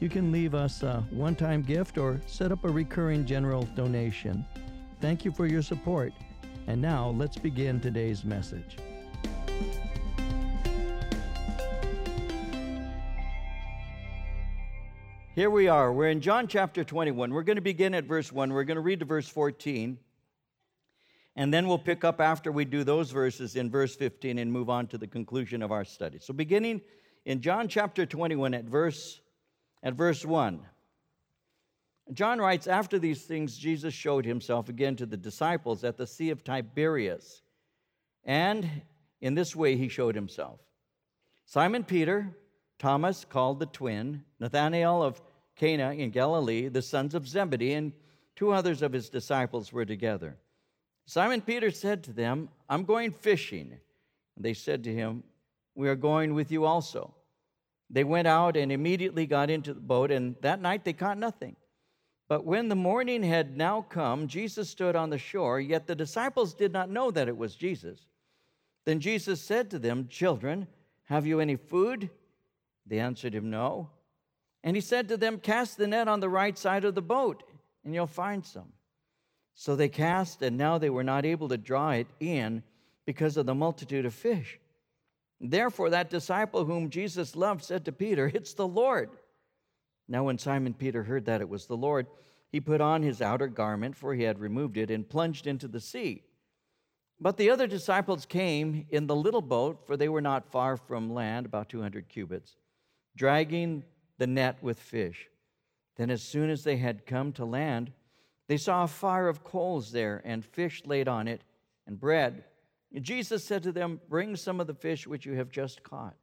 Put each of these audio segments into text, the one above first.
You can leave us a one time gift or set up a recurring general donation. Thank you for your support. And now let's begin today's message. Here we are. We're in John chapter 21. We're going to begin at verse 1. We're going to read to verse 14. And then we'll pick up after we do those verses in verse 15 and move on to the conclusion of our study. So, beginning in John chapter 21 at verse, at verse 1. John writes, After these things, Jesus showed himself again to the disciples at the Sea of Tiberias. And in this way he showed himself Simon Peter, Thomas, called the twin, Nathanael of Cana in Galilee, the sons of Zebedee, and two others of his disciples were together. Simon Peter said to them, I'm going fishing. And they said to him, We are going with you also. They went out and immediately got into the boat, and that night they caught nothing. But when the morning had now come, Jesus stood on the shore, yet the disciples did not know that it was Jesus. Then Jesus said to them, Children, have you any food? They answered him, No. And he said to them, Cast the net on the right side of the boat, and you'll find some. So they cast, and now they were not able to draw it in because of the multitude of fish. Therefore, that disciple whom Jesus loved said to Peter, It's the Lord. Now, when Simon Peter heard that it was the Lord, he put on his outer garment, for he had removed it, and plunged into the sea. But the other disciples came in the little boat, for they were not far from land, about 200 cubits dragging the net with fish. Then, as soon as they had come to land, they saw a fire of coals there, and fish laid on it, and bread. Jesus said to them, Bring some of the fish which you have just caught.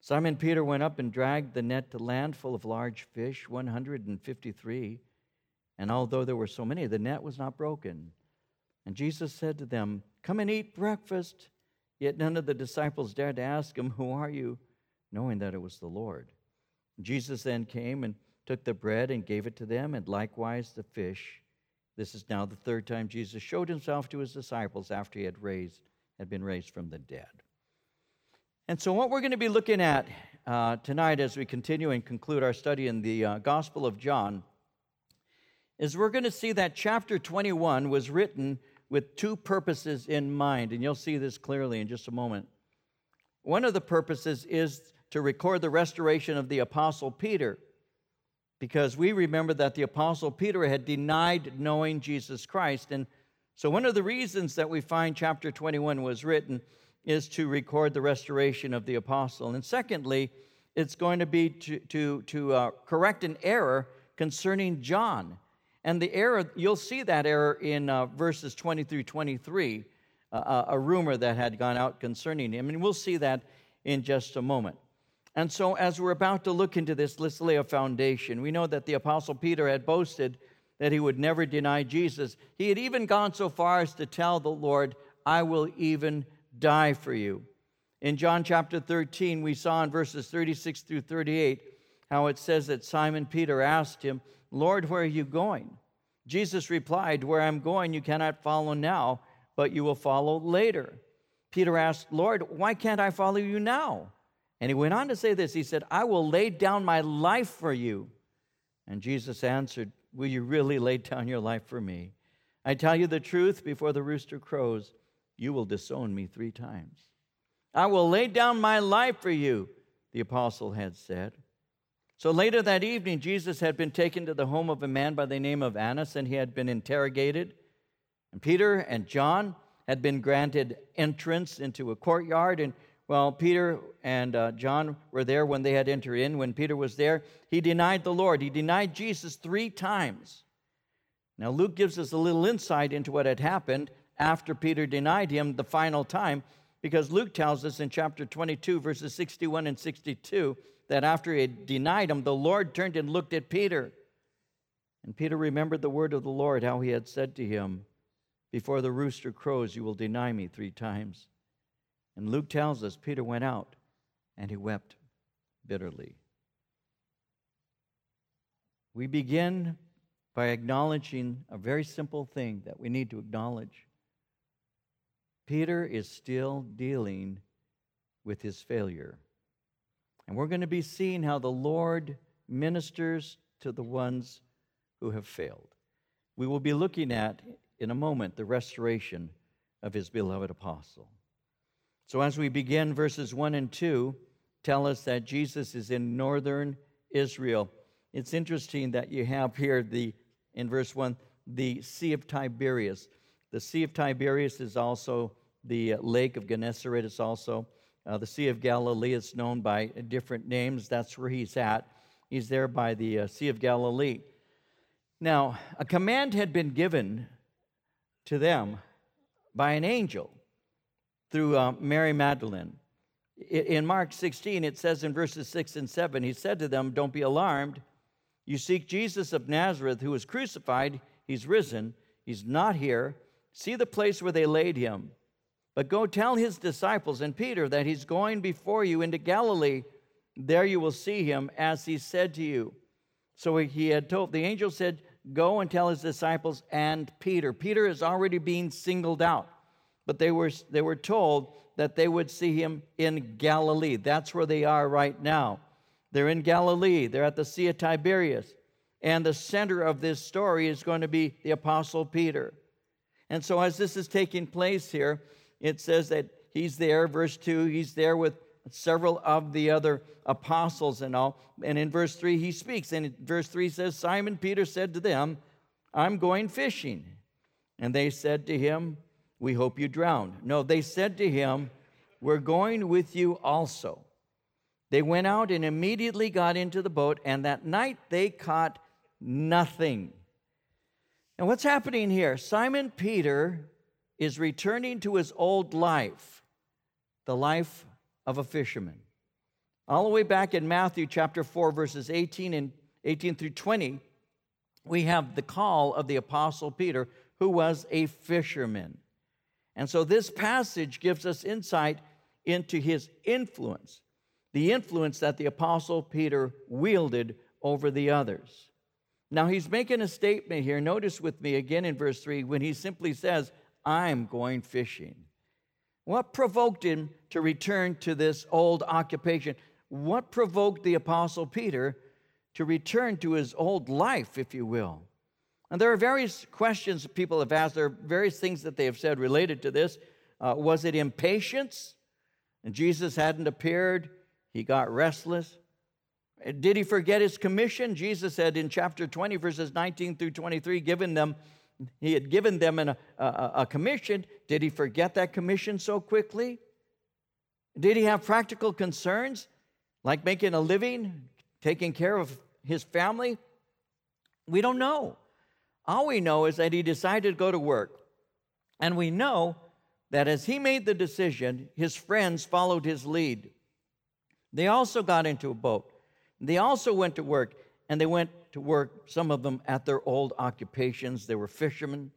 Simon Peter went up and dragged the net to land full of large fish, 153. And although there were so many, the net was not broken. And Jesus said to them, Come and eat breakfast. Yet none of the disciples dared to ask him, Who are you? knowing that it was the Lord. Jesus then came and took the bread and gave it to them, and likewise the fish. This is now the third time Jesus showed himself to his disciples after he had raised had been raised from the dead. And so, what we're going to be looking at uh, tonight as we continue and conclude our study in the uh, Gospel of John is we're going to see that chapter 21 was written with two purposes in mind, and you'll see this clearly in just a moment. One of the purposes is to record the restoration of the Apostle Peter because we remember that the Apostle Peter had denied knowing Jesus Christ. And so, one of the reasons that we find chapter 21 was written is to record the restoration of the Apostle. And secondly, it's going to be to, to, to uh, correct an error concerning John. And the error, you'll see that error in uh, verses 20 through 23, uh, uh, a rumor that had gone out concerning him. And we'll see that in just a moment. And so, as we're about to look into this, let's lay a foundation. We know that the Apostle Peter had boasted that he would never deny Jesus. He had even gone so far as to tell the Lord, I will even die for you. In John chapter 13, we saw in verses 36 through 38 how it says that Simon Peter asked him, Lord, where are you going? Jesus replied, Where I'm going, you cannot follow now, but you will follow later. Peter asked, Lord, why can't I follow you now? And he went on to say this He said, I will lay down my life for you. And Jesus answered, Will you really lay down your life for me? I tell you the truth, before the rooster crows, you will disown me three times. I will lay down my life for you, the apostle had said. So later that evening, Jesus had been taken to the home of a man by the name of Annas, and he had been interrogated. And Peter and John had been granted entrance into a courtyard, and well, Peter and uh, John were there when they had entered in. When Peter was there, he denied the Lord. He denied Jesus three times. Now, Luke gives us a little insight into what had happened after Peter denied him the final time, because Luke tells us in chapter 22, verses 61 and 62, that after he had denied him, the Lord turned and looked at Peter. And Peter remembered the word of the Lord, how he had said to him, Before the rooster crows, you will deny me three times. And Luke tells us Peter went out and he wept bitterly. We begin by acknowledging a very simple thing that we need to acknowledge. Peter is still dealing with his failure. And we're going to be seeing how the Lord ministers to the ones who have failed. We will be looking at, in a moment, the restoration of his beloved apostle. So, as we begin, verses 1 and 2 tell us that Jesus is in northern Israel. It's interesting that you have here the in verse 1 the Sea of Tiberias. The Sea of Tiberias is also the Lake of Gennesaret. It's also uh, the Sea of Galilee. It's known by different names. That's where he's at. He's there by the uh, Sea of Galilee. Now, a command had been given to them by an angel through uh, Mary Magdalene. In Mark 16, it says in verses 6 and 7, he said to them, Don't be alarmed. You seek Jesus of Nazareth, who was crucified. He's risen. He's not here. See the place where they laid him. But go tell his disciples and Peter that he's going before you into Galilee. There you will see him as he said to you. So he had told, the angel said, Go and tell his disciples and Peter. Peter is already being singled out, but they were, they were told that they would see him in Galilee. That's where they are right now. They're in Galilee, they're at the Sea of Tiberias. And the center of this story is going to be the Apostle Peter. And so, as this is taking place here, it says that he's there, verse 2, he's there with several of the other apostles and all. And in verse 3, he speaks. And verse 3 says, Simon Peter said to them, I'm going fishing. And they said to him, We hope you drowned. No, they said to him, We're going with you also. They went out and immediately got into the boat, and that night they caught nothing. And what's happening here? Simon Peter is returning to his old life, the life of a fisherman. All the way back in Matthew chapter 4, verses 18 and 18 through 20, we have the call of the apostle Peter, who was a fisherman. And so this passage gives us insight into his influence, the influence that the apostle Peter wielded over the others. Now he's making a statement here. Notice with me again in verse 3 when he simply says, I'm going fishing. What provoked him to return to this old occupation? What provoked the Apostle Peter to return to his old life, if you will? And there are various questions people have asked. There are various things that they have said related to this. Uh, was it impatience? And Jesus hadn't appeared, he got restless. Did he forget his commission? Jesus said in chapter 20, verses 19 through 23, given them he had given them an, a, a commission. Did he forget that commission so quickly? Did he have practical concerns like making a living, taking care of his family? We don't know. All we know is that he decided to go to work. And we know that as he made the decision, his friends followed his lead. They also got into a boat. They also went to work and they went to work, some of them at their old occupations. They were fishermen.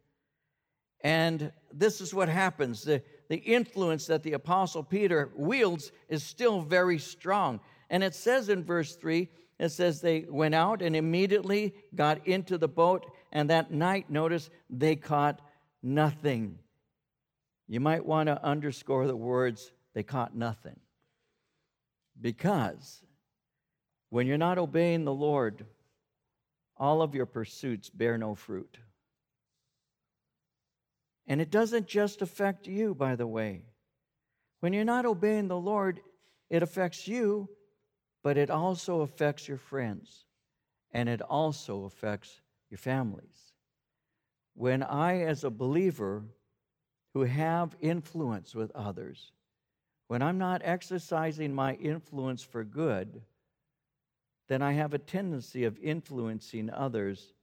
And this is what happens the, the influence that the Apostle Peter wields is still very strong. And it says in verse 3 it says they went out and immediately got into the boat, and that night, notice, they caught nothing. You might want to underscore the words, they caught nothing. Because when you're not obeying the Lord, all of your pursuits bear no fruit. And it doesn't just affect you, by the way. When you're not obeying the Lord, it affects you, but it also affects your friends, and it also affects your families. When I, as a believer who have influence with others, when I'm not exercising my influence for good, then I have a tendency of influencing others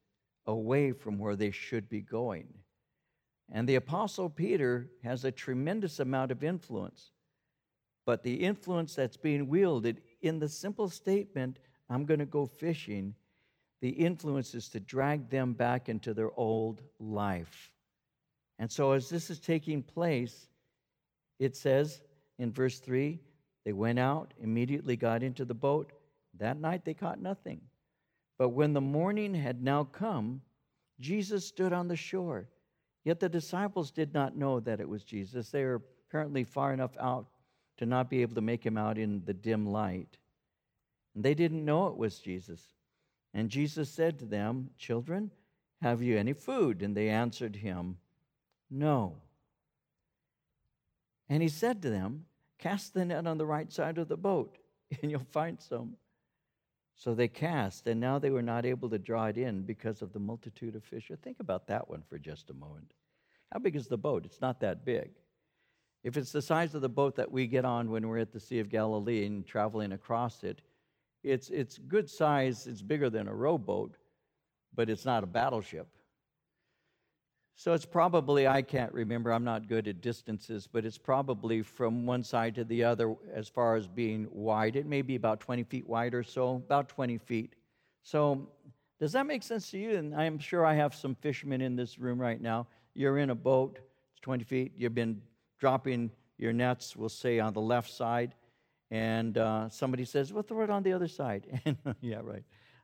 away from where they should be going. And the Apostle Peter has a tremendous amount of influence. but the influence that's being wielded in the simple statement, I'm going to go fishing, the influence is to drag them back into their old life. And so, as this is taking place, it says in verse 3 they went out, immediately got into the boat. That night they caught nothing. But when the morning had now come, Jesus stood on the shore. Yet the disciples did not know that it was Jesus. They were apparently far enough out to not be able to make him out in the dim light. And they didn't know it was Jesus. And Jesus said to them, Children, have you any food? And they answered him, No. And he said to them, Cast the net on the right side of the boat, and you'll find some. So they cast, and now they were not able to draw it in because of the multitude of fish. Think about that one for just a moment. How big is the boat? It's not that big. If it's the size of the boat that we get on when we're at the Sea of Galilee and traveling across it, it's, it's good size. It's bigger than a rowboat, but it's not a battleship. So it's probably, I can't remember, I'm not good at distances, but it's probably from one side to the other as far as being wide. It may be about 20 feet wide or so, about 20 feet. So does that make sense to you? And I'm sure I have some fishermen in this room right now. You're in a boat, it's 20 feet, you've been dropping your nets, we'll say, on the left side, and uh, somebody says, well, throw it on the other side. yeah, right.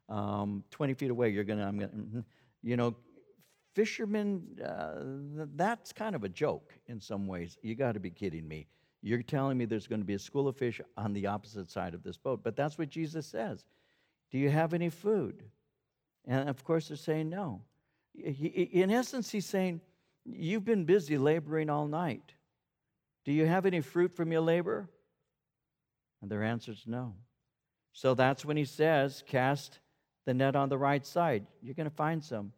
Um, 20 feet away, you're going to, I'm to, mm-hmm. you know, fishermen, uh, that's kind of a joke in some ways. You got to be kidding me. You're telling me there's going to be a school of fish on the opposite side of this boat. But that's what Jesus says. Do you have any food? And of course, they're saying no. in essence, he's saying, You've been busy laboring all night. Do you have any fruit from your labor? And their answer is no. So that's when he says, Cast the net on the right side. You're going to find some.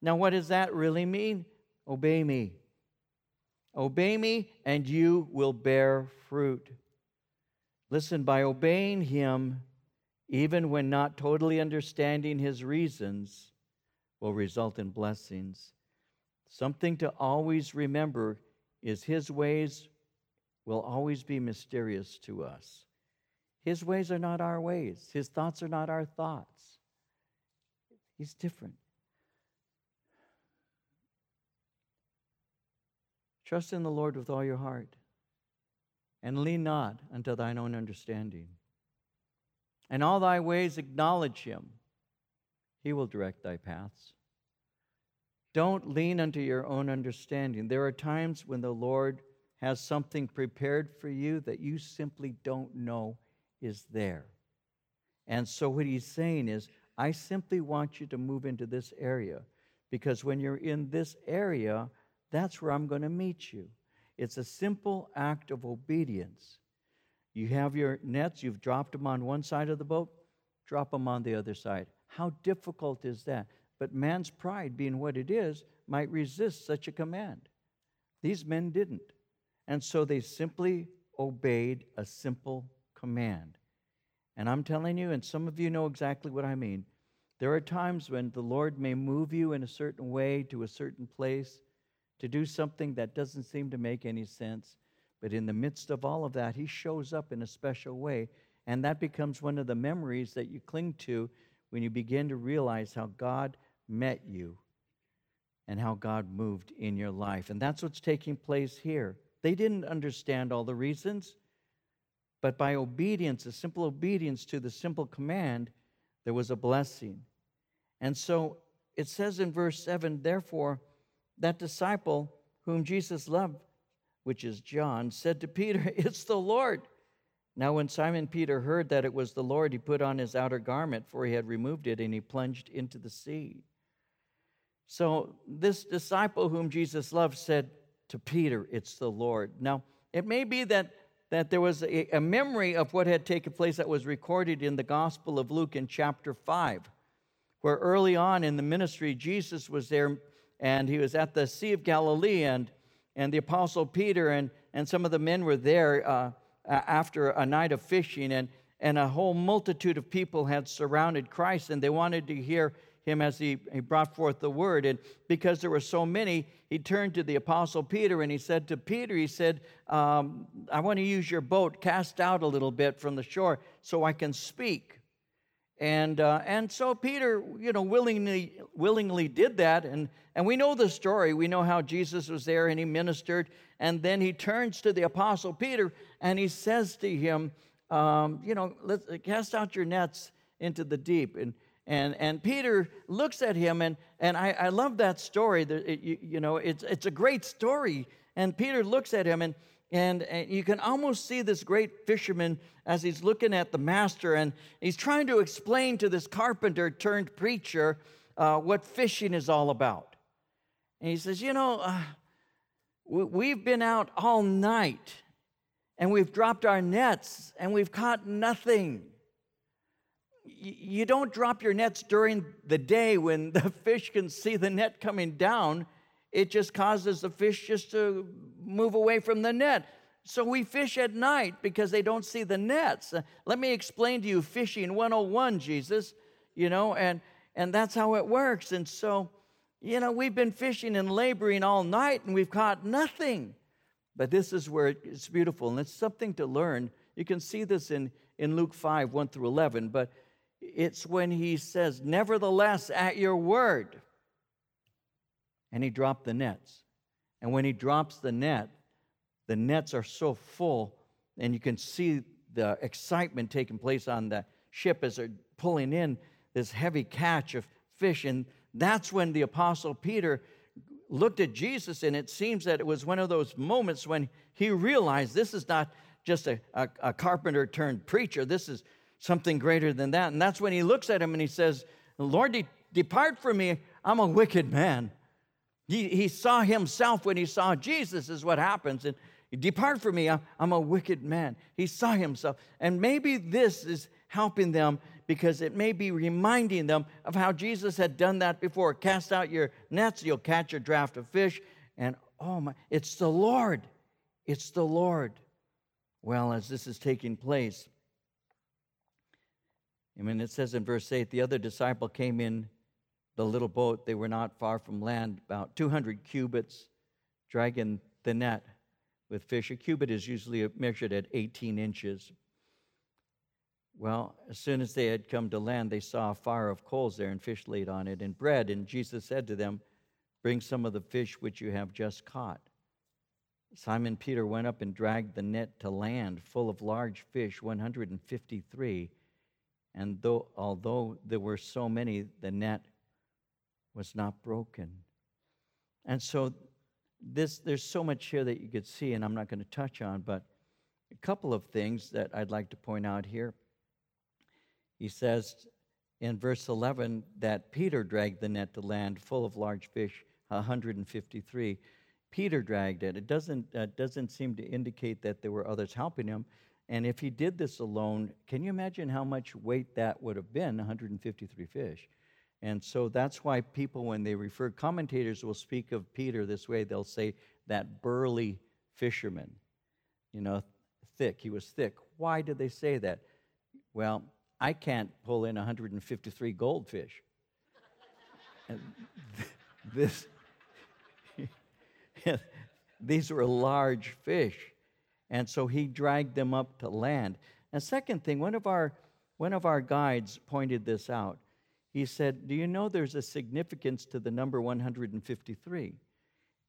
Now, what does that really mean? Obey me. Obey me, and you will bear fruit. Listen, by obeying him, even when not totally understanding his reasons, will result in blessings. Something to always remember is his ways will always be mysterious to us. His ways are not our ways, his thoughts are not our thoughts. He's different. Trust in the Lord with all your heart, and lean not unto thine own understanding. And all thy ways acknowledge him, he will direct thy paths. Don't lean unto your own understanding. There are times when the Lord has something prepared for you that you simply don't know is there. And so, what he's saying is, I simply want you to move into this area because when you're in this area, that's where I'm going to meet you. It's a simple act of obedience. You have your nets, you've dropped them on one side of the boat, drop them on the other side. How difficult is that? But man's pride, being what it is, might resist such a command. These men didn't. And so they simply obeyed a simple command. And I'm telling you, and some of you know exactly what I mean, there are times when the Lord may move you in a certain way to a certain place to do something that doesn't seem to make any sense. But in the midst of all of that, he shows up in a special way. And that becomes one of the memories that you cling to when you begin to realize how God met you and how God moved in your life. And that's what's taking place here. They didn't understand all the reasons, but by obedience, a simple obedience to the simple command, there was a blessing. And so it says in verse 7 therefore, that disciple whom Jesus loved, which is John, said to Peter, It's the Lord. Now, when Simon Peter heard that it was the Lord, he put on his outer garment, for he had removed it, and he plunged into the sea. So, this disciple whom Jesus loved said to Peter, It's the Lord. Now, it may be that, that there was a, a memory of what had taken place that was recorded in the Gospel of Luke in chapter 5, where early on in the ministry, Jesus was there and he was at the Sea of Galilee, and, and the Apostle Peter and, and some of the men were there uh, after a night of fishing, and, and a whole multitude of people had surrounded Christ, and they wanted to hear him as he, he brought forth the word. And because there were so many, he turned to the apostle Peter and he said to Peter, he said, um, I want to use your boat, cast out a little bit from the shore so I can speak. And, uh, and so Peter, you know, willingly, willingly did that. And, and we know the story. We know how Jesus was there and he ministered. And then he turns to the apostle Peter and he says to him, um, you know, let's cast out your nets into the deep. And, and, and Peter looks at him, and, and I, I love that story. That you, you, know, it's, it's a great story. And Peter looks at him, and, and, and you can almost see this great fisherman as he's looking at the master, and he's trying to explain to this carpenter turned preacher uh, what fishing is all about. And he says, You know, uh, we've been out all night, and we've dropped our nets, and we've caught nothing you don't drop your nets during the day when the fish can see the net coming down. It just causes the fish just to move away from the net. So we fish at night because they don't see the nets. Let me explain to you fishing 101, Jesus, you know, and and that's how it works. And so, you know, we've been fishing and laboring all night and we've caught nothing. But this is where it's beautiful and it's something to learn. You can see this in, in Luke 5, 1 through 11. But it's when he says, Nevertheless, at your word. And he dropped the nets. And when he drops the net, the nets are so full, and you can see the excitement taking place on the ship as they're pulling in this heavy catch of fish. And that's when the Apostle Peter looked at Jesus, and it seems that it was one of those moments when he realized this is not just a, a, a carpenter turned preacher. This is something greater than that. And that's when he looks at him and he says, Lord, de- depart from me. I'm a wicked man. He, he saw himself when he saw Jesus, is what happens. And depart from me. I'm, I'm a wicked man. He saw himself. And maybe this is helping them because it may be reminding them of how Jesus had done that before. Cast out your nets, you'll catch a draft of fish. And oh my, it's the Lord. It's the Lord. Well, as this is taking place, I mean, it says in verse 8 the other disciple came in the little boat. They were not far from land, about 200 cubits, dragging the net with fish. A cubit is usually measured at 18 inches. Well, as soon as they had come to land, they saw a fire of coals there and fish laid on it and bread. And Jesus said to them, Bring some of the fish which you have just caught. Simon Peter went up and dragged the net to land full of large fish, 153. And though, although there were so many, the net was not broken. And so this, there's so much here that you could see, and I'm not going to touch on, but a couple of things that I'd like to point out here. He says in verse 11 that Peter dragged the net to land full of large fish, 153. Peter dragged it. It doesn't, uh, doesn't seem to indicate that there were others helping him. And if he did this alone, can you imagine how much weight that would have been 153 fish? And so that's why people, when they refer, commentators will speak of Peter this way. They'll say that burly fisherman, you know, thick. He was thick. Why did they say that? Well, I can't pull in 153 goldfish. and this, these were large fish. And so he dragged them up to land. And second thing, one of our one of our guides pointed this out. He said, Do you know there's a significance to the number 153?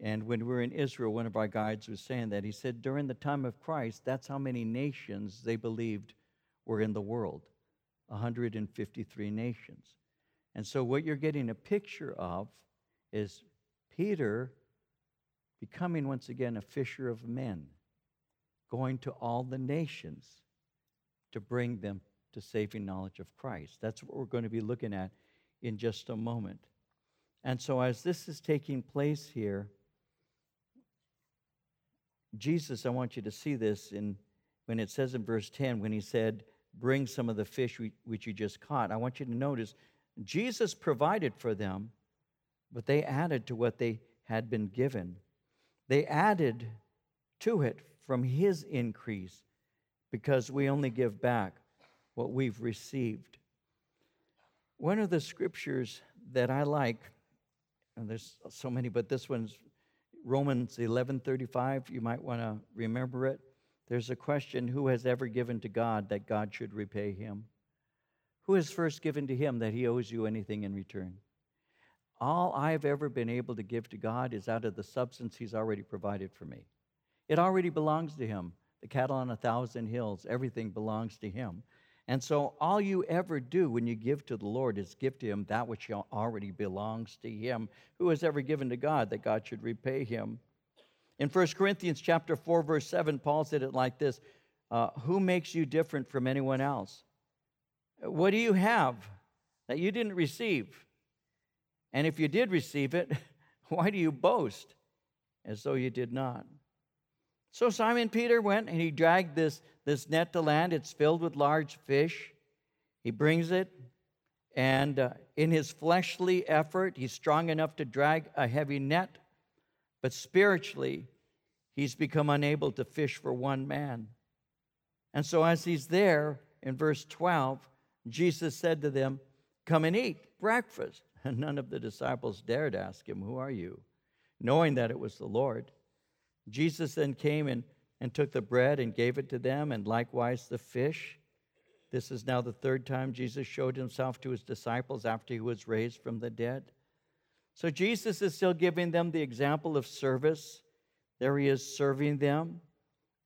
And when we were in Israel, one of our guides was saying that. He said, During the time of Christ, that's how many nations they believed were in the world 153 nations. And so, what you're getting a picture of is Peter becoming once again a fisher of men going to all the nations to bring them to saving knowledge of Christ. That's what we're going to be looking at in just a moment. And so, as this is taking place here, Jesus, I want you to see this in when it says in verse 10, when he said, Bring some of the fish which you just caught. I want you to notice Jesus provided for them, but they added to what they had been given. They added to it from His increase because we only give back what we've received. One of the scriptures that I like, and there's so many, but this one's Romans 11:35. You might want to remember it. There's a question: Who has ever given to God that God should repay him? Who has first given to him that he owes you anything in return? All I've ever been able to give to God is out of the substance he's already provided for me. It already belongs to him. The cattle on a thousand hills, everything belongs to him. And so all you ever do when you give to the Lord is give to him that which already belongs to him. Who has ever given to God that God should repay him? In 1 Corinthians chapter 4 verse 7 Paul said it like this, uh, who makes you different from anyone else? What do you have that you didn't receive? And if you did receive it, why do you boast as though you did not? So Simon Peter went and he dragged this, this net to land. It's filled with large fish. He brings it, and uh, in his fleshly effort, he's strong enough to drag a heavy net, but spiritually, he's become unable to fish for one man. And so, as he's there in verse 12, Jesus said to them, Come and eat breakfast. And none of the disciples dared ask him, Who are you? knowing that it was the Lord. Jesus then came and, and took the bread and gave it to them, and likewise the fish. This is now the third time Jesus showed himself to his disciples after he was raised from the dead. So Jesus is still giving them the example of service. There he is serving them.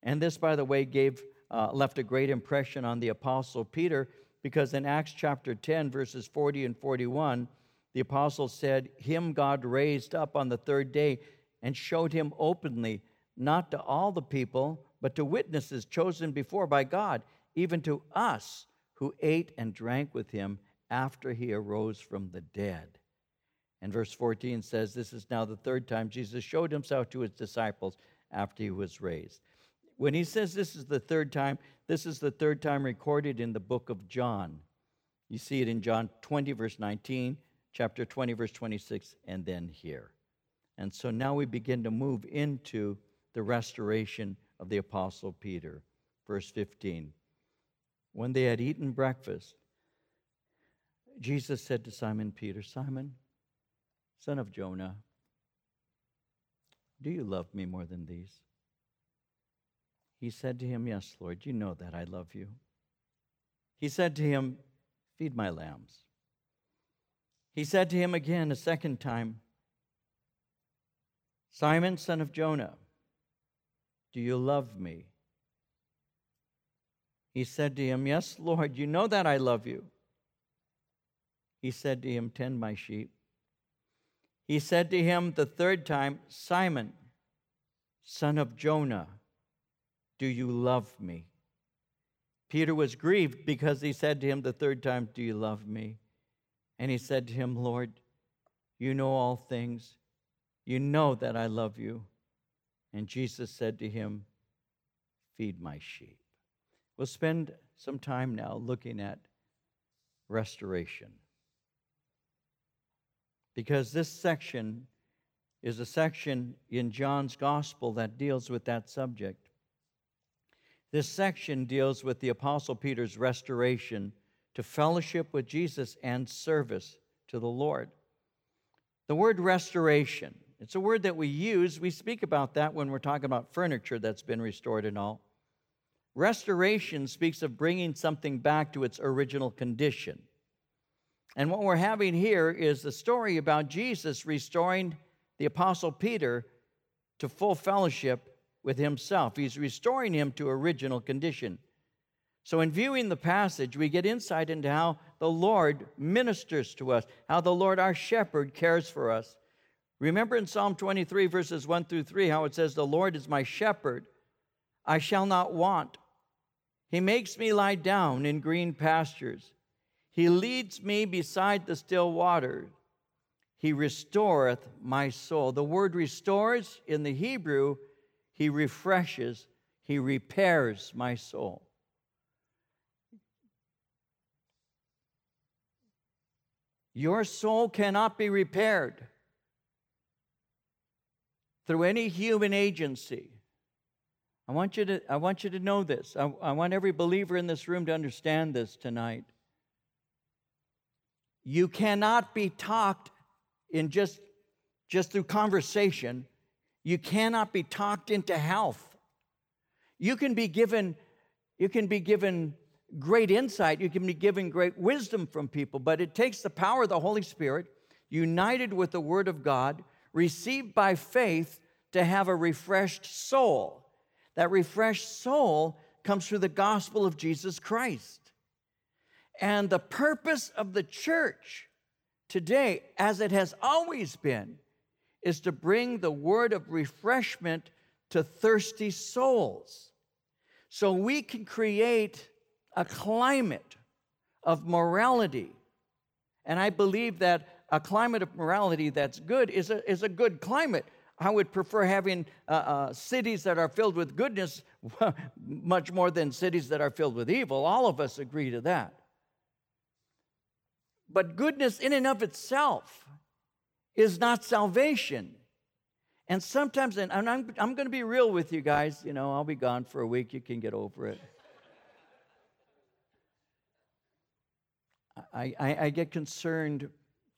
And this, by the way, gave uh, left a great impression on the apostle Peter because in Acts chapter 10, verses 40 and 41, the apostle said, Him God raised up on the third day and showed him openly not to all the people, but to witnesses chosen before by God, even to us who ate and drank with him after he arose from the dead. And verse 14 says, This is now the third time Jesus showed himself to his disciples after he was raised. When he says this is the third time, this is the third time recorded in the book of John. You see it in John 20, verse 19, chapter 20, verse 26, and then here. And so now we begin to move into the restoration of the Apostle Peter. Verse 15. When they had eaten breakfast, Jesus said to Simon Peter, Simon, son of Jonah, do you love me more than these? He said to him, Yes, Lord, you know that I love you. He said to him, Feed my lambs. He said to him again a second time, Simon, son of Jonah, do you love me? He said to him, Yes, Lord, you know that I love you. He said to him, Tend my sheep. He said to him the third time, Simon, son of Jonah, do you love me? Peter was grieved because he said to him the third time, Do you love me? And he said to him, Lord, you know all things. You know that I love you. And Jesus said to him, Feed my sheep. We'll spend some time now looking at restoration. Because this section is a section in John's gospel that deals with that subject. This section deals with the Apostle Peter's restoration to fellowship with Jesus and service to the Lord. The word restoration it's a word that we use. We speak about that when we're talking about furniture that's been restored and all. Restoration speaks of bringing something back to its original condition. And what we're having here is the story about Jesus restoring the Apostle Peter to full fellowship with himself. He's restoring him to original condition. So, in viewing the passage, we get insight into how the Lord ministers to us, how the Lord, our shepherd, cares for us. Remember in Psalm 23, verses 1 through 3, how it says, The Lord is my shepherd, I shall not want. He makes me lie down in green pastures. He leads me beside the still water. He restoreth my soul. The word restores in the Hebrew, he refreshes, he repairs my soul. Your soul cannot be repaired through any human agency. I want you to, I want you to know this. I, I want every believer in this room to understand this tonight. You cannot be talked in just, just through conversation. You cannot be talked into health. You can be given, you can be given great insight, you can be given great wisdom from people, but it takes the power of the Holy Spirit, united with the Word of God, received by faith to have a refreshed soul. That refreshed soul comes through the gospel of Jesus Christ. And the purpose of the church today, as it has always been, is to bring the word of refreshment to thirsty souls. So we can create a climate of morality. And I believe that a climate of morality that's good is a, is a good climate. I would prefer having uh, uh, cities that are filled with goodness much more than cities that are filled with evil. All of us agree to that. But goodness, in and of itself, is not salvation. And sometimes, and I'm, I'm going to be real with you guys, you know, I'll be gone for a week, you can get over it. I, I, I get concerned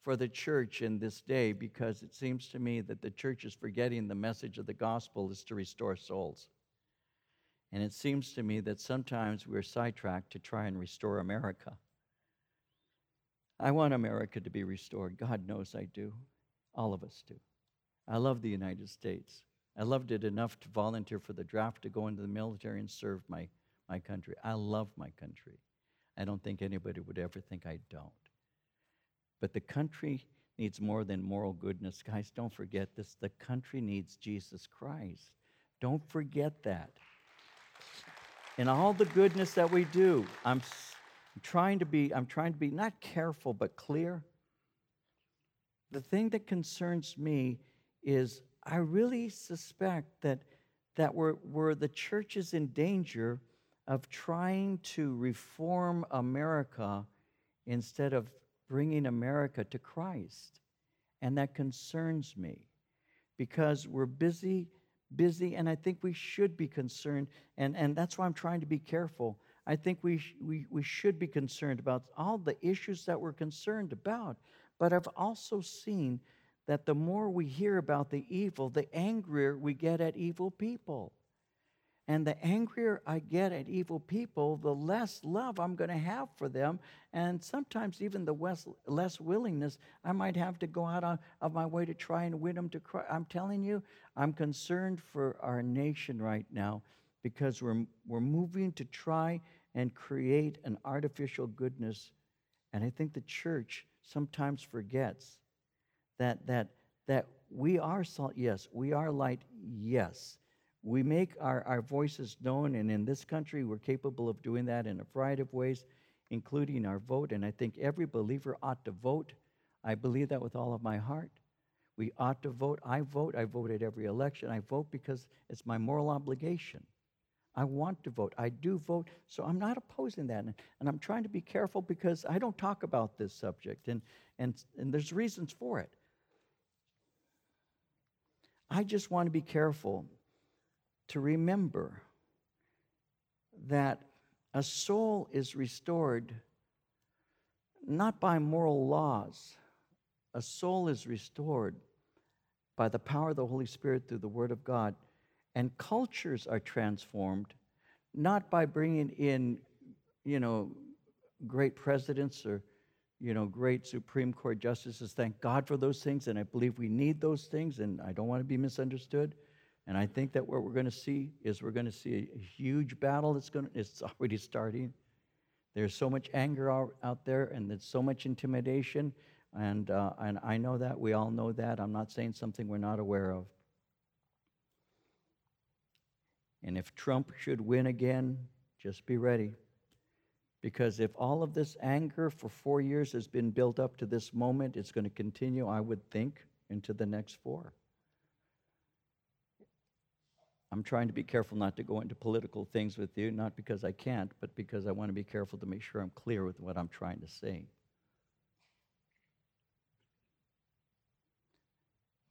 for the church in this day because it seems to me that the church is forgetting the message of the gospel is to restore souls. And it seems to me that sometimes we're sidetracked to try and restore America. I want America to be restored. God knows I do. All of us do. I love the United States. I loved it enough to volunteer for the draft to go into the military and serve my, my country. I love my country. I don't think anybody would ever think I don't. But the country needs more than moral goodness. Guys, don't forget this. The country needs Jesus Christ. Don't forget that. In all the goodness that we do, I'm trying to be, I'm trying to be not careful, but clear. The thing that concerns me is I really suspect that, that we're, we're the church is in danger of trying to reform America instead of bringing America to Christ. And that concerns me because we're busy, busy, and I think we should be concerned. And, and that's why I'm trying to be careful. I think we, sh- we, we should be concerned about all the issues that we're concerned about. But I've also seen that the more we hear about the evil, the angrier we get at evil people. And the angrier I get at evil people, the less love I'm going to have for them. And sometimes even the less, less willingness I might have to go out of, of my way to try and win them to Christ. I'm telling you, I'm concerned for our nation right now because we're, we're moving to try and create an artificial goodness. And I think the church sometimes forgets that, that, that we are salt, yes. We are light, yes. We make our, our voices known, and in this country, we're capable of doing that in a variety of ways, including our vote. And I think every believer ought to vote. I believe that with all of my heart. We ought to vote. I vote. I vote at every election. I vote because it's my moral obligation. I want to vote. I do vote, so I'm not opposing that. And, and, I'm trying to be careful because I don't talk about this subject, and, and, and there's reasons for it. I just want to be careful to remember that a soul is restored not by moral laws, a soul is restored by the power of the Holy Spirit through the Word of God and cultures are transformed not by bringing in, you know, great presidents or, you know, great Supreme Court justices. Thank God for those things, and I believe we need those things, and I don't want to be misunderstood. And I think that what we're going to see is we're going to see a huge battle that's going to, it's already starting. There's so much anger out there, and there's so much intimidation, and, uh, and I know that. We all know that. I'm not saying something we're not aware of. And if Trump should win again, just be ready. Because if all of this anger for four years has been built up to this moment, it's going to continue, I would think, into the next four. I'm trying to be careful not to go into political things with you, not because I can't, but because I want to be careful to make sure I'm clear with what I'm trying to say.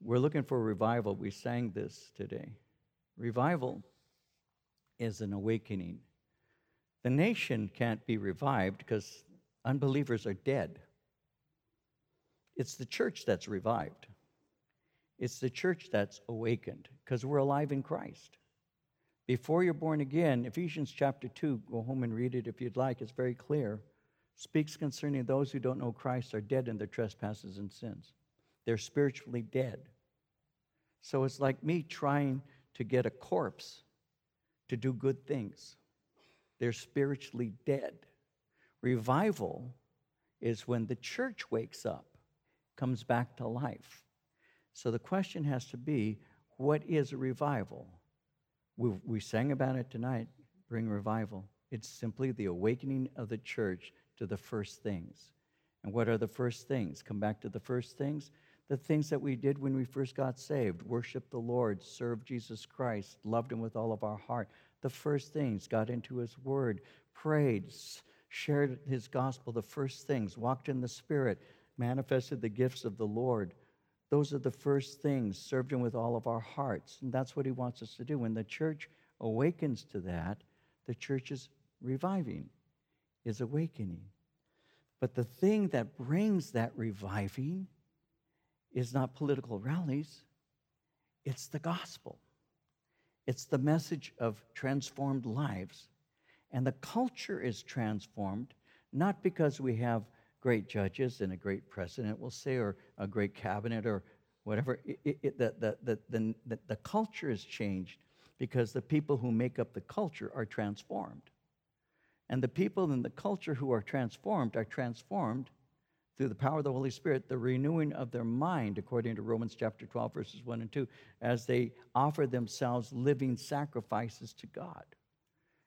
We're looking for revival. We sang this today. Revival is an awakening. The nation can't be revived because unbelievers are dead. It's the church that's revived. It's the church that's awakened because we're alive in Christ. Before you're born again, Ephesians chapter 2, go home and read it if you'd like, it's very clear, speaks concerning those who don't know Christ are dead in their trespasses and sins. They're spiritually dead. So it's like me trying to get a corpse to do good things. They're spiritually dead. Revival is when the church wakes up, comes back to life. So the question has to be what is a revival? We, we sang about it tonight bring revival. It's simply the awakening of the church to the first things. And what are the first things? Come back to the first things. The things that we did when we first got saved worship the Lord, serve Jesus Christ, loved Him with all of our heart. The first things, got into His Word, prayed, shared His gospel. The first things, walked in the Spirit, manifested the gifts of the Lord. Those are the first things, served Him with all of our hearts. And that's what He wants us to do. When the church awakens to that, the church is reviving, is awakening. But the thing that brings that reviving is not political rallies, it's the gospel. It's the message of transformed lives. And the culture is transformed not because we have great judges and a great president, we'll say, or a great cabinet or whatever. It, it, the, the, the, the, the culture has changed because the people who make up the culture are transformed. And the people in the culture who are transformed are transformed through the power of the Holy Spirit, the renewing of their mind, according to Romans chapter 12, verses 1 and 2, as they offer themselves living sacrifices to God.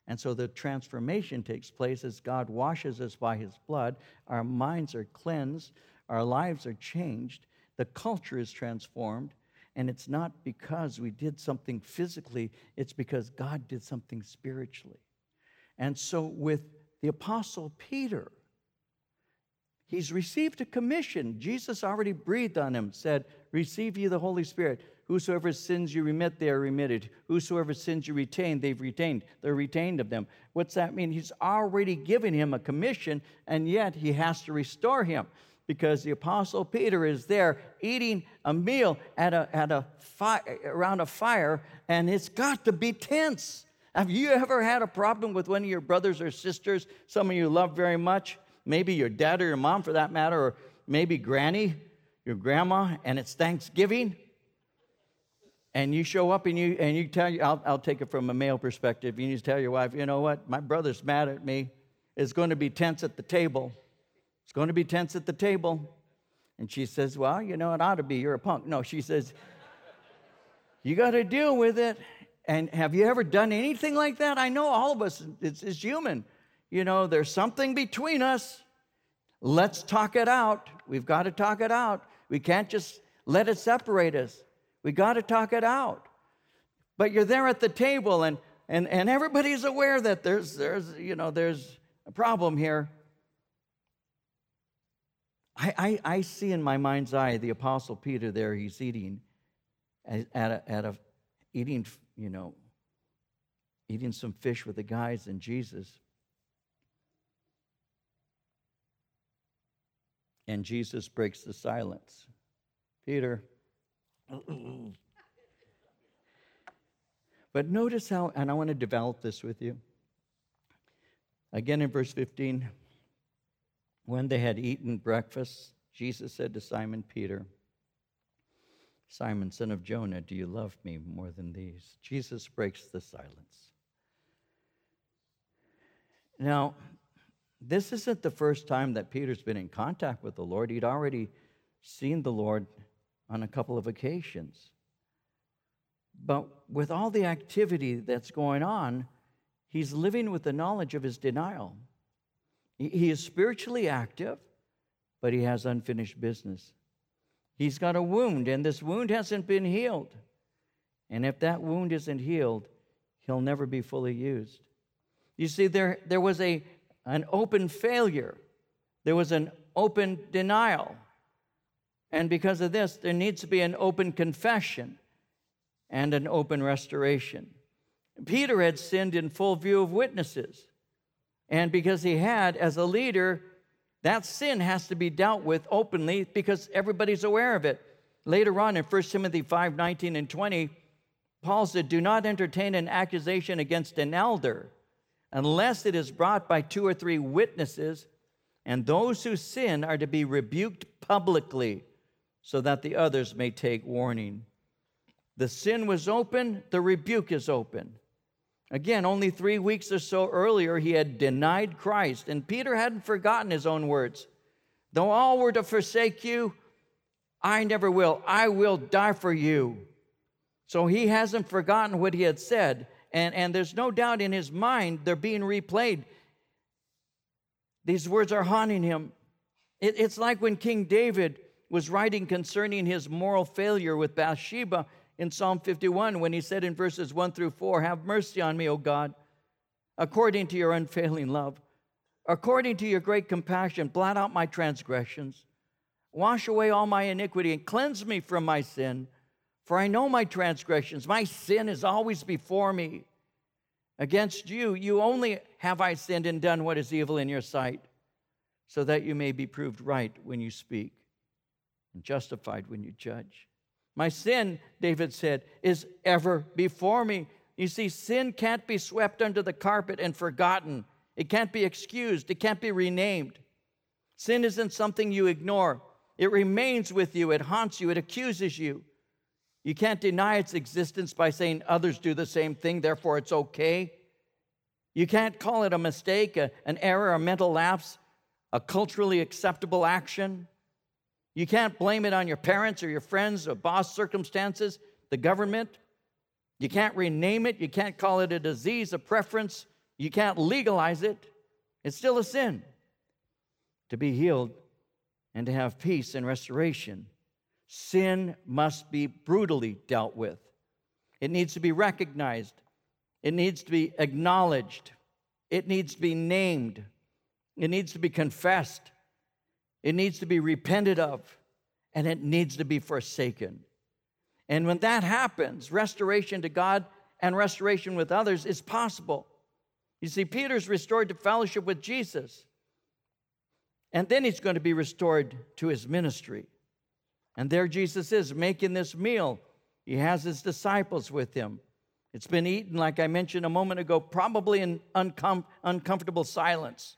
And so the transformation takes place as God washes us by his blood. Our minds are cleansed, our lives are changed, the culture is transformed. And it's not because we did something physically, it's because God did something spiritually. And so with the Apostle Peter, he's received a commission. Jesus already breathed on him, said, Receive ye the Holy Spirit. Whosoever sins you remit, they are remitted. Whosoever sins you retain, they've retained. They're retained of them. What's that mean? He's already given him a commission, and yet he has to restore him because the apostle Peter is there eating a meal at a, at a fi- around a fire, and it's got to be tense. Have you ever had a problem with one of your brothers or sisters, someone you love very much? Maybe your dad or your mom, for that matter, or maybe granny, your grandma, and it's Thanksgiving? And you show up and you and you tell you I'll, I'll take it from a male perspective. You need to tell your wife you know what? My brother's mad at me. It's going to be tense at the table. It's going to be tense at the table. And she says well you know it ought to be. You're a punk. No she says you got to deal with it. And have you ever done anything like that? I know all of us it's, it's human. You know there's something between us. Let's talk it out. We've got to talk it out. We can't just let it separate us we got to talk it out. But you're there at the table and, and, and everybody's aware that there's, there's, you know, there's a problem here. I, I, I see in my mind's eye the Apostle Peter there, he's eating at a, at a eating, you know, eating some fish with the guys and Jesus. And Jesus breaks the silence. Peter, but notice how, and I want to develop this with you. Again in verse 15, when they had eaten breakfast, Jesus said to Simon Peter, Simon, son of Jonah, do you love me more than these? Jesus breaks the silence. Now, this isn't the first time that Peter's been in contact with the Lord. He'd already seen the Lord on a couple of occasions. But with all the activity that's going on, he's living with the knowledge of his denial. He is spiritually active, but he has unfinished business. He's got a wound, and this wound hasn't been healed. And if that wound isn't healed, he'll never be fully used. You see, there, there was a, an open failure, there was an open denial. And because of this, there needs to be an open confession and an open restoration. Peter had sinned in full view of witnesses. And because he had, as a leader, that sin has to be dealt with openly because everybody's aware of it. Later on in 1 Timothy 5 19 and 20, Paul said, Do not entertain an accusation against an elder unless it is brought by two or three witnesses, and those who sin are to be rebuked publicly so that the others may take warning. The sin was open, the rebuke is open. Again, only three weeks or so earlier, he had denied Christ, and Peter hadn't forgotten his own words. Though all were to forsake you, I never will. I will die for you. So he hasn't forgotten what he had said, and, and there's no doubt in his mind they're being replayed. These words are haunting him. It, it's like when King David was writing concerning his moral failure with Bathsheba in Psalm 51 when he said in verses 1 through 4 Have mercy on me, O God, according to your unfailing love. According to your great compassion, blot out my transgressions. Wash away all my iniquity and cleanse me from my sin. For I know my transgressions. My sin is always before me. Against you, you only have I sinned and done what is evil in your sight, so that you may be proved right when you speak and justified when you judge. My sin, David said, is ever before me. You see, sin can't be swept under the carpet and forgotten. It can't be excused. It can't be renamed. Sin isn't something you ignore. It remains with you. It haunts you. It accuses you. You can't deny its existence by saying others do the same thing, therefore it's okay. You can't call it a mistake, a, an error, a mental lapse, a culturally acceptable action. You can't blame it on your parents or your friends or boss circumstances, the government. You can't rename it. You can't call it a disease, a preference. You can't legalize it. It's still a sin. To be healed and to have peace and restoration, sin must be brutally dealt with. It needs to be recognized, it needs to be acknowledged, it needs to be named, it needs to be confessed. It needs to be repented of, and it needs to be forsaken. And when that happens, restoration to God and restoration with others is possible. You see, Peter's restored to fellowship with Jesus, and then he's going to be restored to his ministry. And there Jesus is making this meal. He has his disciples with him. It's been eaten, like I mentioned a moment ago, probably in uncom- uncomfortable silence.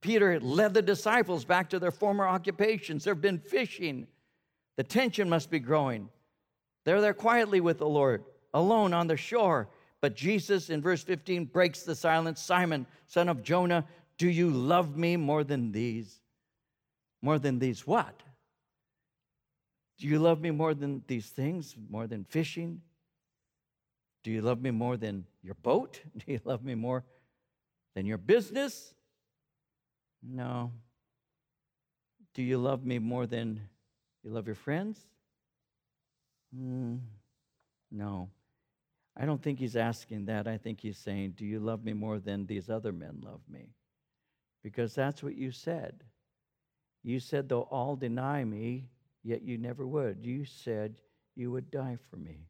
Peter led the disciples back to their former occupations. They've been fishing. The tension must be growing. They're there quietly with the Lord, alone on the shore. But Jesus, in verse 15, breaks the silence Simon, son of Jonah, do you love me more than these? More than these what? Do you love me more than these things? More than fishing? Do you love me more than your boat? Do you love me more than your business? No. Do you love me more than you love your friends? Mm, no. I don't think he's asking that. I think he's saying, Do you love me more than these other men love me? Because that's what you said. You said, They'll all deny me, yet you never would. You said you would die for me.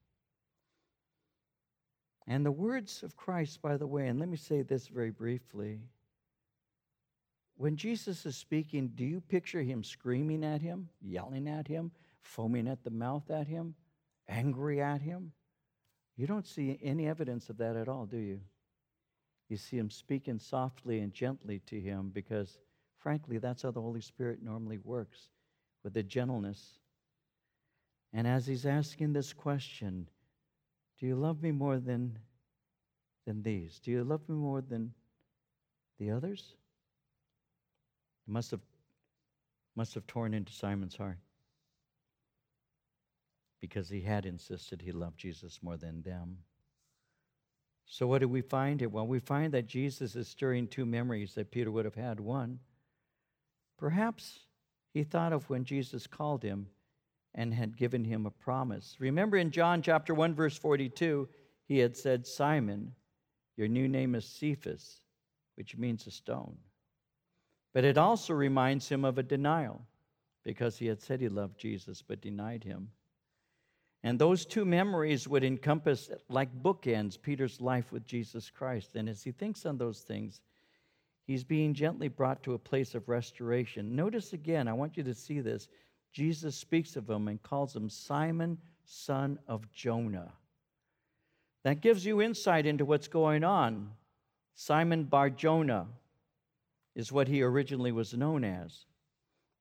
And the words of Christ, by the way, and let me say this very briefly when Jesus is speaking, do you picture him screaming at him, yelling at him, foaming at the mouth at him, angry at him? You don't see any evidence of that at all, do you? You see him speaking softly and gently to him because, frankly, that's how the Holy Spirit normally works with a gentleness. And as he's asking this question, do you love me more than, than these? Do you love me more than the others? It must have, must have torn into Simon's heart because he had insisted he loved Jesus more than them. So, what do we find here? Well, we find that Jesus is stirring two memories that Peter would have had. One, perhaps he thought of when Jesus called him and had given him a promise. Remember in John chapter 1, verse 42, he had said, Simon, your new name is Cephas, which means a stone. But it also reminds him of a denial because he had said he loved Jesus but denied him. And those two memories would encompass, like bookends, Peter's life with Jesus Christ. And as he thinks on those things, He's being gently brought to a place of restoration. Notice again, I want you to see this. Jesus speaks of him and calls him Simon, son of Jonah. That gives you insight into what's going on. Simon Bar Jonah is what he originally was known as.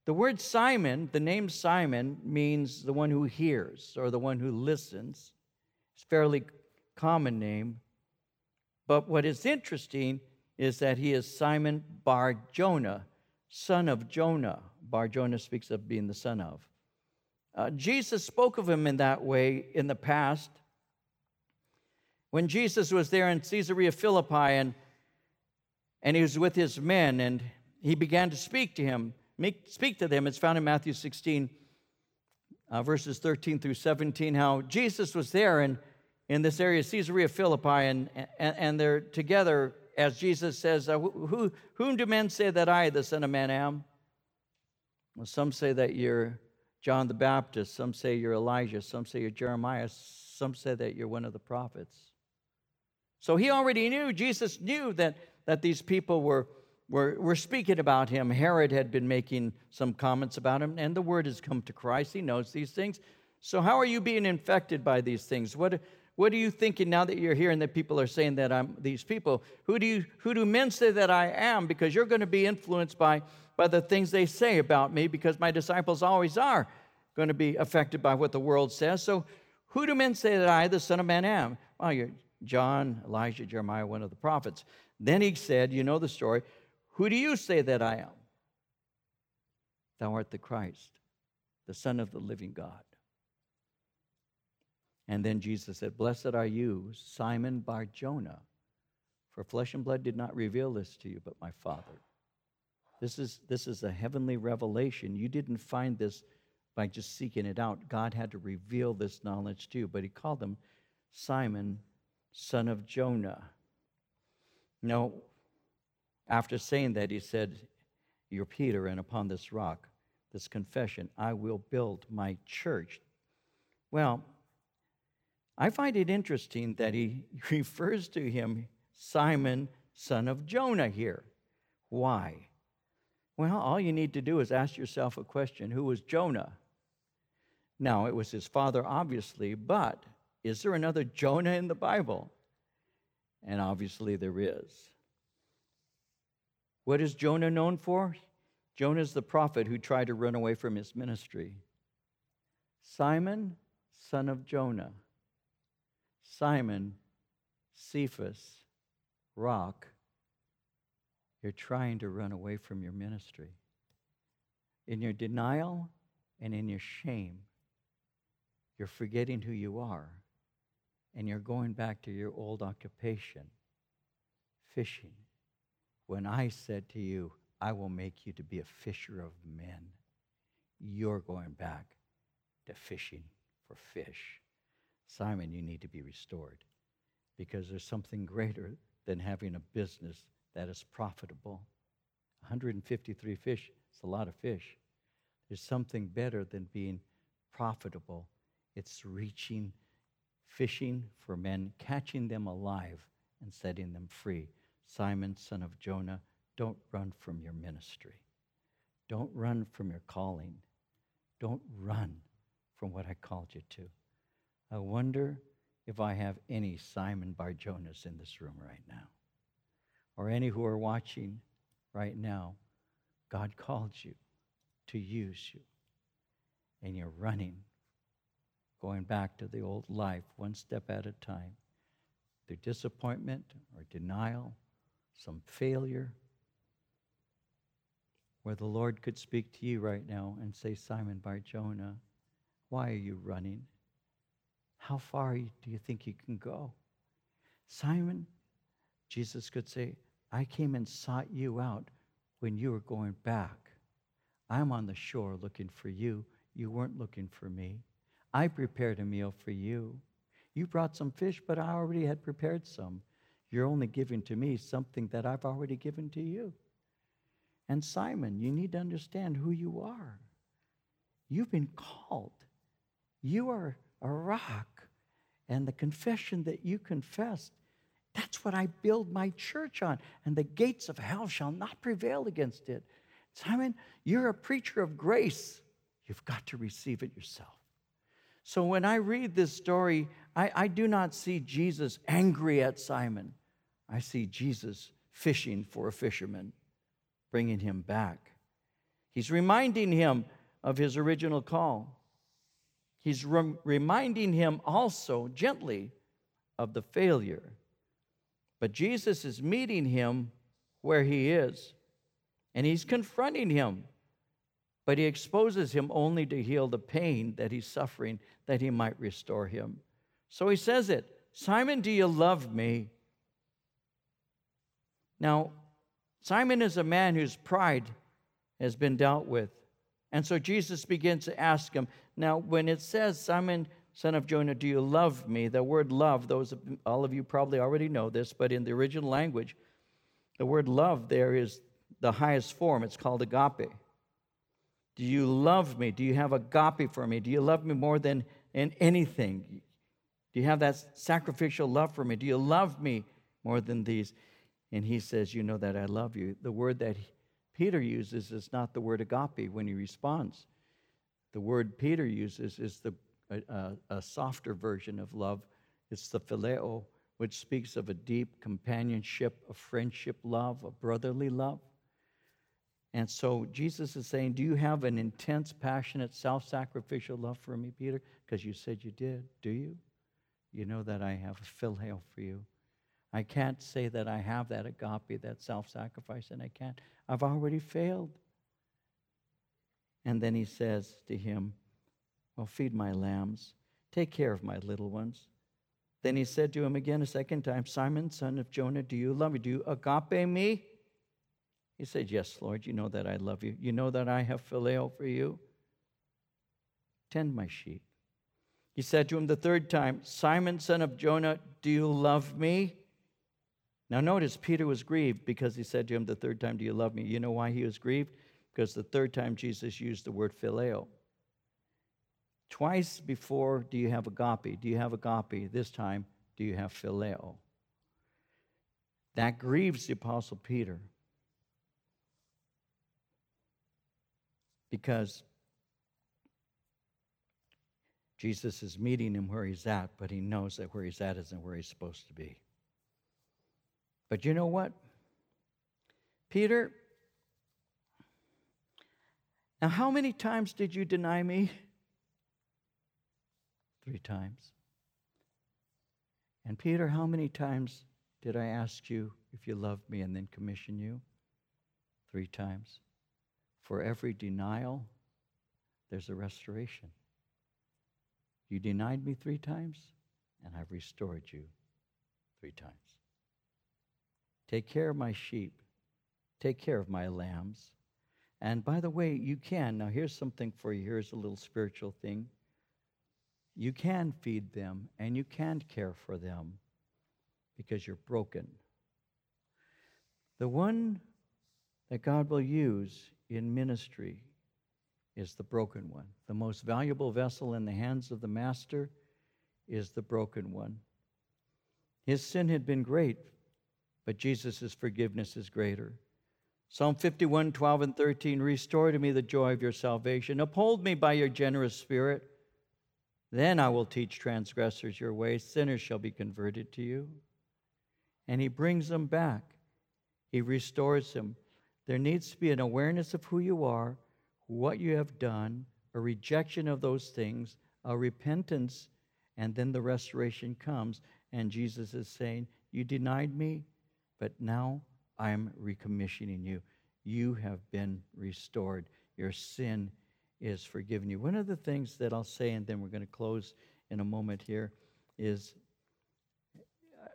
The word Simon, the name Simon, means the one who hears or the one who listens. It's a fairly common name. But what is interesting is that he is Simon Bar Jonah, son of Jonah. Bar Jonah speaks of being the son of. Uh, Jesus spoke of him in that way in the past. When Jesus was there in Caesarea Philippi and, and he was with his men and he began to speak to him, speak to them, it's found in Matthew 16, uh, verses 13 through 17, how Jesus was there in, in this area, Caesarea Philippi, and, and, and they're together as Jesus says, uh, who, Whom do men say that I, the Son of Man, am? Well, some say that you're John the Baptist, some say you're Elijah, some say you're Jeremiah, some say that you're one of the prophets. So he already knew, Jesus knew that, that these people were, were, were speaking about him. Herod had been making some comments about him, and the word has come to Christ. He knows these things. So, how are you being infected by these things? What, what are you thinking now that you're hearing that people are saying that I'm these people? Who do you who do men say that I am? Because you're going to be influenced by, by the things they say about me, because my disciples always are going to be affected by what the world says. So who do men say that I, the Son of Man, am? Well, you're John, Elijah, Jeremiah, one of the prophets. Then he said, You know the story, who do you say that I am? Thou art the Christ, the Son of the living God. And then Jesus said, Blessed are you, Simon Bar Jonah, for flesh and blood did not reveal this to you, but my Father. This is, this is a heavenly revelation. You didn't find this by just seeking it out. God had to reveal this knowledge to you, but he called him Simon, son of Jonah. Now, after saying that, he said, You're Peter, and upon this rock, this confession, I will build my church. Well, I find it interesting that he refers to him Simon, son of Jonah, here. Why? Well, all you need to do is ask yourself a question Who was Jonah? Now, it was his father, obviously, but is there another Jonah in the Bible? And obviously, there is. What is Jonah known for? Jonah is the prophet who tried to run away from his ministry. Simon, son of Jonah. Simon, Cephas, rock, you're trying to run away from your ministry. In your denial and in your shame, you're forgetting who you are and you're going back to your old occupation, fishing. When I said to you, I will make you to be a fisher of men, you're going back to fishing for fish. Simon, you need to be restored because there's something greater than having a business that is profitable. 153 fish, it's a lot of fish. There's something better than being profitable. It's reaching, fishing for men, catching them alive, and setting them free. Simon, son of Jonah, don't run from your ministry. Don't run from your calling. Don't run from what I called you to. I wonder if I have any Simon Bar Jonas in this room right now, or any who are watching right now. God called you to use you, and you're running, going back to the old life one step at a time through disappointment or denial, some failure, where the Lord could speak to you right now and say, Simon Bar Jonah, why are you running? How far do you think you can go? Simon, Jesus could say, I came and sought you out when you were going back. I'm on the shore looking for you. You weren't looking for me. I prepared a meal for you. You brought some fish, but I already had prepared some. You're only giving to me something that I've already given to you. And Simon, you need to understand who you are. You've been called. You are a rock and the confession that you confessed That's what I build my church on, and the gates of hell shall not prevail against it. Simon, you're a preacher of grace. You've got to receive it yourself. So when I read this story, I, I do not see Jesus angry at Simon. I see Jesus fishing for a fisherman, bringing him back. He's reminding him of his original call. He's rem- reminding him also gently of the failure. But Jesus is meeting him where he is, and he's confronting him. But he exposes him only to heal the pain that he's suffering, that he might restore him. So he says it Simon, do you love me? Now, Simon is a man whose pride has been dealt with. And so Jesus begins to ask him. Now, when it says, Simon, son of Jonah, do you love me? The word love, those all of you probably already know this, but in the original language, the word love there is the highest form. It's called agape. Do you love me? Do you have agape for me? Do you love me more than in anything? Do you have that sacrificial love for me? Do you love me more than these? And he says, You know that I love you. The word that Peter uses is not the word agape when he responds. The word Peter uses is the, a, a softer version of love. It's the phileo, which speaks of a deep companionship, a friendship love, a brotherly love. And so Jesus is saying, Do you have an intense, passionate, self sacrificial love for me, Peter? Because you said you did. Do you? You know that I have a phileo for you. I can't say that I have that agape, that self sacrifice, and I can't. I've already failed. And then he says to him, Well, feed my lambs, take care of my little ones. Then he said to him again a second time, Simon, son of Jonah, do you love me? Do you agape me? He said, Yes, Lord, you know that I love you. You know that I have phileo for you. Tend my sheep. He said to him the third time, Simon, son of Jonah, do you love me? Now, notice Peter was grieved because he said to him the third time, Do you love me? You know why he was grieved? Because the third time Jesus used the word phileo. Twice before, do you have agape? Do you have agape? This time, do you have phileo? That grieves the Apostle Peter because Jesus is meeting him where he's at, but he knows that where he's at isn't where he's supposed to be. But you know what? Peter, now how many times did you deny me? Three times. And Peter, how many times did I ask you if you loved me and then commission you? Three times. For every denial, there's a restoration. You denied me three times, and I've restored you three times. Take care of my sheep. Take care of my lambs. And by the way, you can. Now, here's something for you. Here's a little spiritual thing. You can feed them and you can care for them because you're broken. The one that God will use in ministry is the broken one. The most valuable vessel in the hands of the master is the broken one. His sin had been great but Jesus' forgiveness is greater. Psalm 51, 12, and 13 Restore to me the joy of your salvation. Uphold me by your generous spirit. Then I will teach transgressors your ways. Sinners shall be converted to you. And he brings them back, he restores them. There needs to be an awareness of who you are, what you have done, a rejection of those things, a repentance, and then the restoration comes. And Jesus is saying, You denied me, but now I'm recommissioning you. You have been restored. Your sin is forgiven you. One of the things that I'll say, and then we're going to close in a moment here, is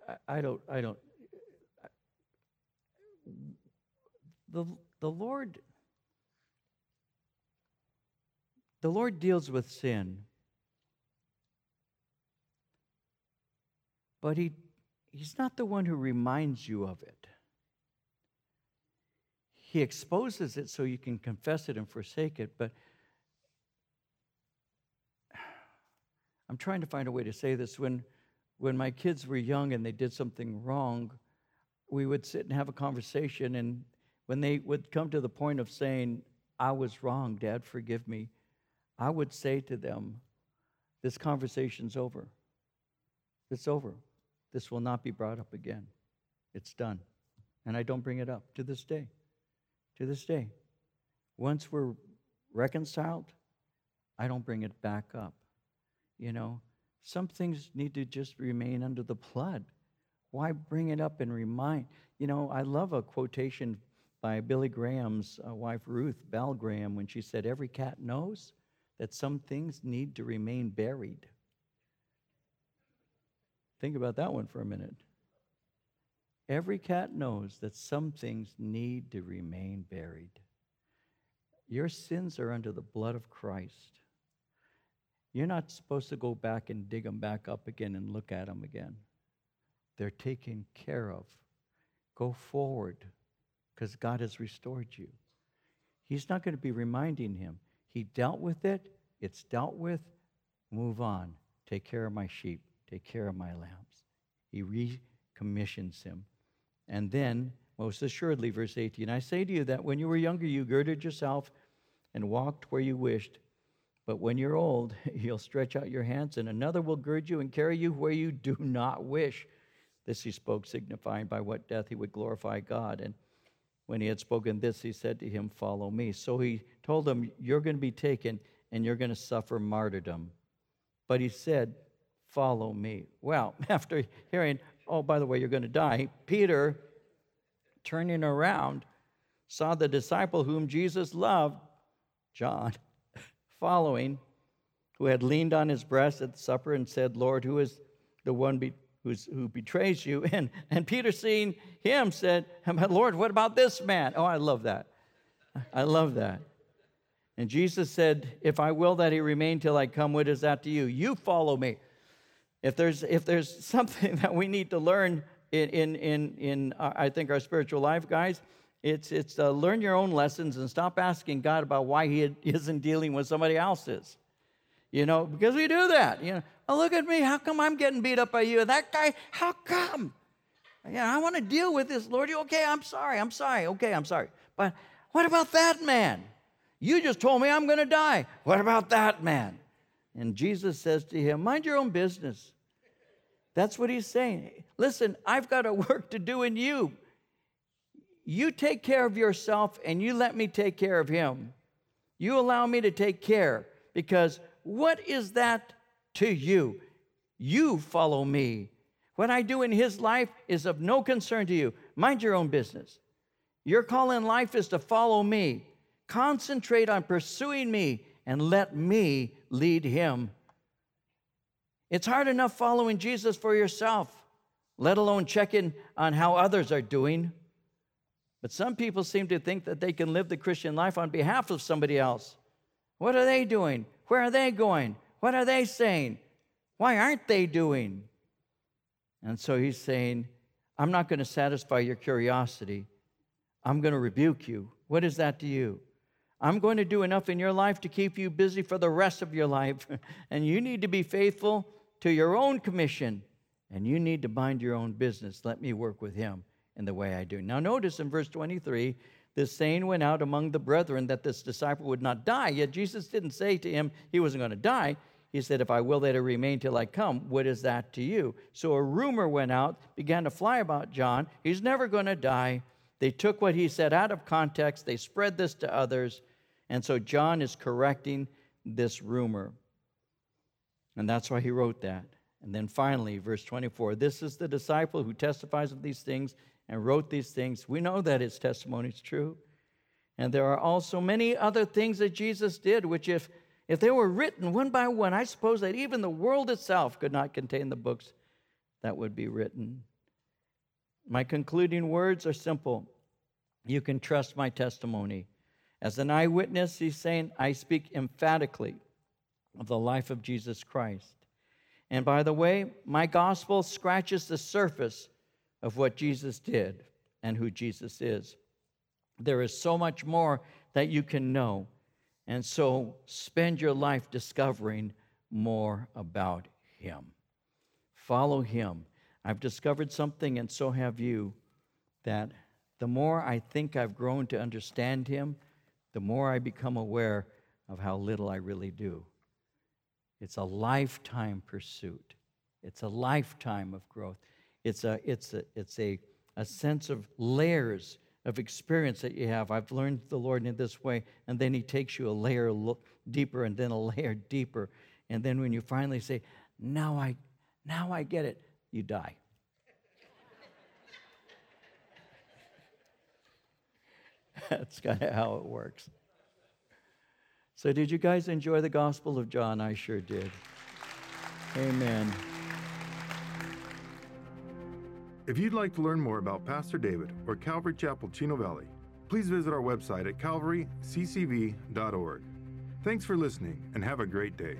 I, I don't, I don't, the, the Lord, the Lord deals with sin, but He He's not the one who reminds you of it. He exposes it so you can confess it and forsake it, but I'm trying to find a way to say this. When, when my kids were young and they did something wrong, we would sit and have a conversation. And when they would come to the point of saying, I was wrong, Dad, forgive me, I would say to them, This conversation's over. It's over. This will not be brought up again. It's done. And I don't bring it up to this day. To this day. Once we're reconciled, I don't bring it back up. You know, some things need to just remain under the blood. Why bring it up and remind? You know, I love a quotation by Billy Graham's uh, wife, Ruth Bell Graham, when she said, Every cat knows that some things need to remain buried. Think about that one for a minute. Every cat knows that some things need to remain buried. Your sins are under the blood of Christ. You're not supposed to go back and dig them back up again and look at them again. They're taken care of. Go forward because God has restored you. He's not going to be reminding him. He dealt with it, it's dealt with. Move on. Take care of my sheep, take care of my lambs. He recommissions him. And then, most assuredly, verse 18 I say to you that when you were younger, you girded yourself and walked where you wished. But when you're old, you'll stretch out your hands, and another will gird you and carry you where you do not wish. This he spoke, signifying by what death he would glorify God. And when he had spoken this, he said to him, Follow me. So he told him, You're going to be taken and you're going to suffer martyrdom. But he said, Follow me. Well, after hearing, Oh, by the way, you're going to die, Peter, turning around, saw the disciple whom Jesus loved, John, following, who had leaned on his breast at the supper and said, Lord, who is the one be- who's, who betrays you. And, and Peter, seeing him, said, Lord, what about this man? Oh, I love that. I love that. And Jesus said, If I will that he remain till I come, what is that to you? You follow me. If there's, if there's something that we need to learn in, in, in, in uh, I think, our spiritual life, guys, it's, it's uh, learn your own lessons and stop asking God about why he isn't dealing with somebody else's. You know, because we do that. You know, oh, look at me. How come I'm getting beat up by you? That guy, how come? Yeah, I want to deal with this, Lord. You okay? I'm sorry. I'm sorry. Okay, I'm sorry. But what about that man? You just told me I'm going to die. What about that man? And Jesus says to him, Mind your own business. That's what he's saying. Listen, I've got a work to do in you. You take care of yourself and you let me take care of him. You allow me to take care because what is that to you? You follow me. What I do in his life is of no concern to you. Mind your own business. Your call in life is to follow me. Concentrate on pursuing me and let me lead him. It's hard enough following Jesus for yourself, let alone checking on how others are doing. But some people seem to think that they can live the Christian life on behalf of somebody else. What are they doing? Where are they going? What are they saying? Why aren't they doing? And so he's saying, I'm not going to satisfy your curiosity. I'm going to rebuke you. What is that to you? I'm going to do enough in your life to keep you busy for the rest of your life. and you need to be faithful to your own commission. And you need to mind your own business. Let me work with him in the way I do. Now, notice in verse 23 this saying went out among the brethren that this disciple would not die. Yet Jesus didn't say to him he wasn't going to die. He said, If I will that it remain till I come, what is that to you? So a rumor went out, began to fly about John. He's never going to die. They took what he said out of context, they spread this to others. And so John is correcting this rumor. And that's why he wrote that. And then finally, verse 24 this is the disciple who testifies of these things and wrote these things, we know that his testimony is true. And there are also many other things that Jesus did, which, if, if they were written one by one, I suppose that even the world itself could not contain the books that would be written. My concluding words are simple You can trust my testimony. As an eyewitness, he's saying, I speak emphatically of the life of Jesus Christ. And by the way, my gospel scratches the surface of what Jesus did and who Jesus is. There is so much more that you can know. And so spend your life discovering more about Him. follow Him. I've discovered something, and so have you, that the more I think I've grown to understand Him, the more I become aware of how little I really do. It's a lifetime pursuit. It's a lifetime of growth. It's a, it's a, it's a, a sense of layers of experience that you have. I've learned the Lord in this way, and then He takes you a layer deeper and then a layer deeper. And then when you finally say, Now I, now I get it, you die. That's kind of how it works. So, did you guys enjoy the Gospel of John? I sure did. Amen. If you'd like to learn more about Pastor David or Calvary Chapel Chino Valley, please visit our website at calvaryccv.org. Thanks for listening and have a great day.